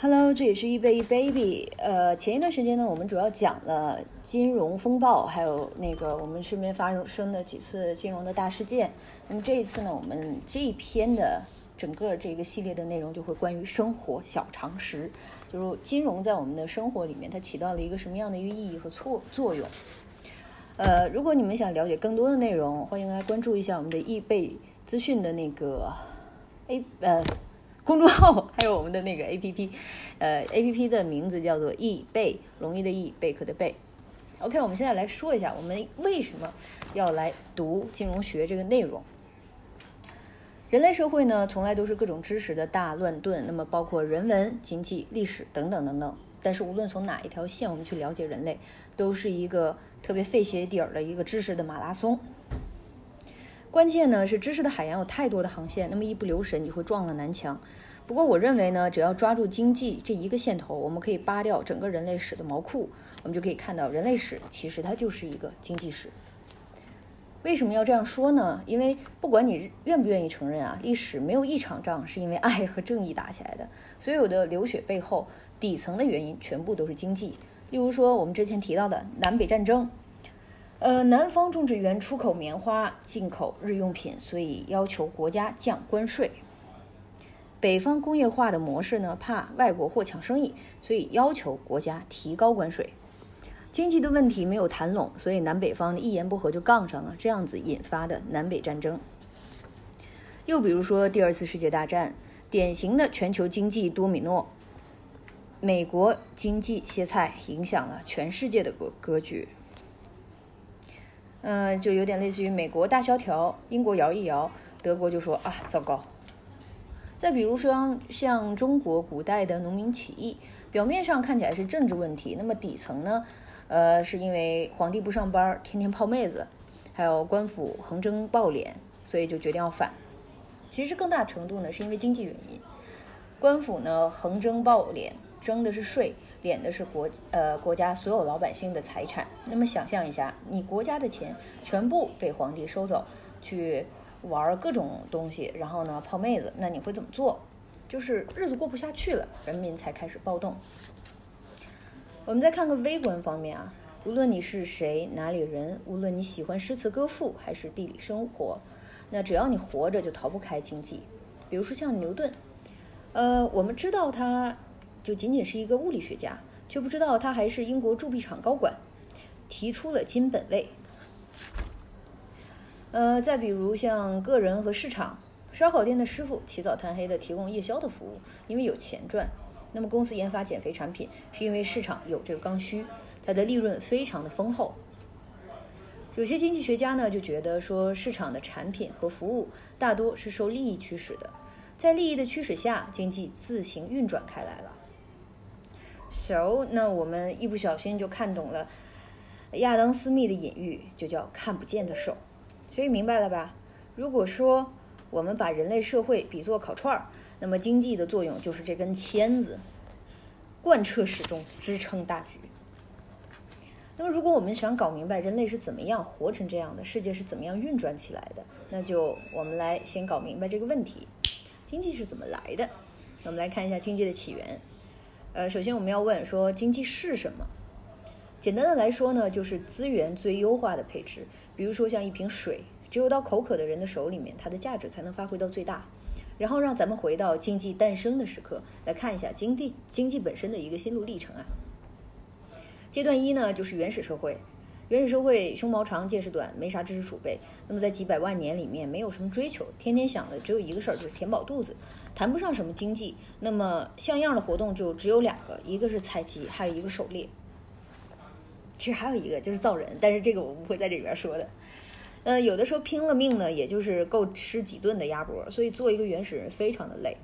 Hello，这里是易贝易 baby。呃，前一段时间呢，我们主要讲了金融风暴，还有那个我们身边发生的几次金融的大事件。那么这一次呢，我们这一篇的整个这个系列的内容就会关于生活小常识，就是金融在我们的生活里面它起到了一个什么样的一个意义和作作用。呃，如果你们想了解更多的内容，欢迎来关注一下我们的易贝资讯的那个 A 呃。公众号还有我们的那个 A P P，呃，A P P 的名字叫做易贝，容易的易，贝壳的贝。OK，我们现在来说一下，我们为什么要来读金融学这个内容。人类社会呢，从来都是各种知识的大乱炖，那么包括人文、经济、历史等等等等。但是无论从哪一条线，我们去了解人类，都是一个特别费鞋底儿的一个知识的马拉松。关键呢是知识的海洋有太多的航线，那么一不留神你会撞了南墙。不过我认为呢，只要抓住经济这一个线头，我们可以扒掉整个人类史的毛裤，我们就可以看到人类史其实它就是一个经济史。为什么要这样说呢？因为不管你愿不愿意承认啊，历史没有一场仗是因为爱和正义打起来的，所有的流血背后底层的原因全部都是经济。例如说我们之前提到的南北战争。呃，南方种植园出口棉花，进口日用品，所以要求国家降关税。北方工业化的模式呢，怕外国货抢生意，所以要求国家提高关税。经济的问题没有谈拢，所以南北方一言不合就杠上了，这样子引发的南北战争。又比如说第二次世界大战，典型的全球经济多米诺，美国经济歇菜，影响了全世界的格格局。嗯，就有点类似于美国大萧条，英国摇一摇，德国就说啊，糟糕。再比如说像中国古代的农民起义，表面上看起来是政治问题，那么底层呢，呃，是因为皇帝不上班，天天泡妹子，还有官府横征暴敛，所以就决定要反。其实更大程度呢，是因为经济原因，官府呢横征暴敛，征的是税。敛的是国呃国家所有老百姓的财产。那么想象一下，你国家的钱全部被皇帝收走，去玩各种东西，然后呢泡妹子，那你会怎么做？就是日子过不下去了，人民才开始暴动。我们再看看微观方面啊，无论你是谁哪里人，无论你喜欢诗词歌赋还是地理生活，那只要你活着就逃不开经济。比如说像牛顿，呃，我们知道他。就仅仅是一个物理学家，却不知道他还是英国铸币厂高管，提出了金本位。呃，再比如像个人和市场，烧烤店的师傅起早贪黑的提供夜宵的服务，因为有钱赚。那么公司研发减肥产品，是因为市场有这个刚需，它的利润非常的丰厚。有些经济学家呢就觉得说，市场的产品和服务大多是受利益驱使的，在利益的驱使下，经济自行运转开来了。So，那我们一不小心就看懂了亚当·斯密的隐喻，就叫看不见的手。所以明白了吧？如果说我们把人类社会比作烤串儿，那么经济的作用就是这根签子，贯彻始终，支撑大局。那么如果我们想搞明白人类是怎么样活成这样的，世界是怎么样运转起来的，那就我们来先搞明白这个问题：经济是怎么来的？我们来看一下经济的起源。呃，首先我们要问说经济是什么？简单的来说呢，就是资源最优化的配置。比如说像一瓶水，只有到口渴的人的手里面，它的价值才能发挥到最大。然后让咱们回到经济诞生的时刻，来看一下经济经济本身的一个心路历程啊。阶段一呢，就是原始社会。原始社会胸毛长见识短，没啥知识储备。那么在几百万年里面，没有什么追求，天天想的只有一个事儿，就是填饱肚子，谈不上什么经济。那么像样的活动就只有两个，一个是采集，还有一个狩猎。其实还有一个就是造人，但是这个我不会在这里边说的。呃，有的时候拼了命呢，也就是够吃几顿的鸭脖，所以做一个原始人非常的累。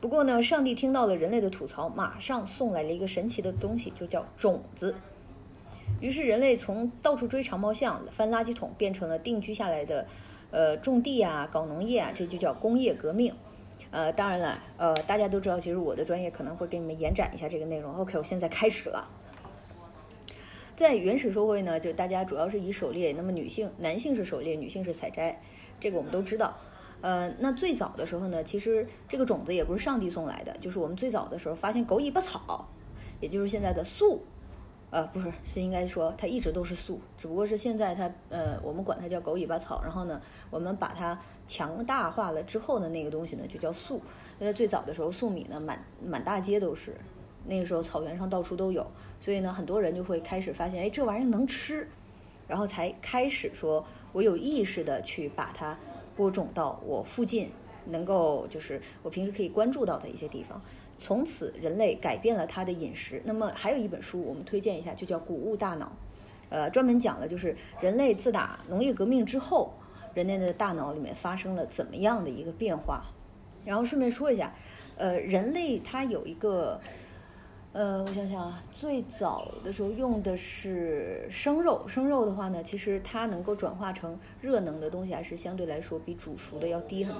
不过呢，上帝听到了人类的吐槽，马上送来了一个神奇的东西，就叫种子。于是人类从到处追长毛象、翻垃圾桶，变成了定居下来的，呃，种地啊，搞农业啊，这就叫工业革命。呃，当然了，呃，大家都知道，其实我的专业可能会给你们延展一下这个内容。OK，我现在开始了。在原始社会呢，就大家主要是以狩猎，那么女性、男性是狩猎，女性是采摘，这个我们都知道。呃，那最早的时候呢，其实这个种子也不是上帝送来的，就是我们最早的时候发现狗尾巴草，也就是现在的粟，呃，不是，是应该说它一直都是粟，只不过是现在它呃，我们管它叫狗尾巴草，然后呢，我们把它强大化了之后的那个东西呢，就叫粟。因为最早的时候粟米呢，满满大街都是，那个时候草原上到处都有，所以呢，很多人就会开始发现，哎，这玩意儿能吃，然后才开始说我有意识的去把它。播种到我附近，能够就是我平时可以关注到的一些地方。从此，人类改变了他的饮食。那么，还有一本书我们推荐一下，就叫《谷物大脑》，呃，专门讲了就是人类自打农业革命之后，人类的大脑里面发生了怎么样的一个变化。然后顺便说一下，呃，人类它有一个。呃，我想想啊，最早的时候用的是生肉，生肉的话呢，其实它能够转化成热能的东西还是相对来说比煮熟的要低很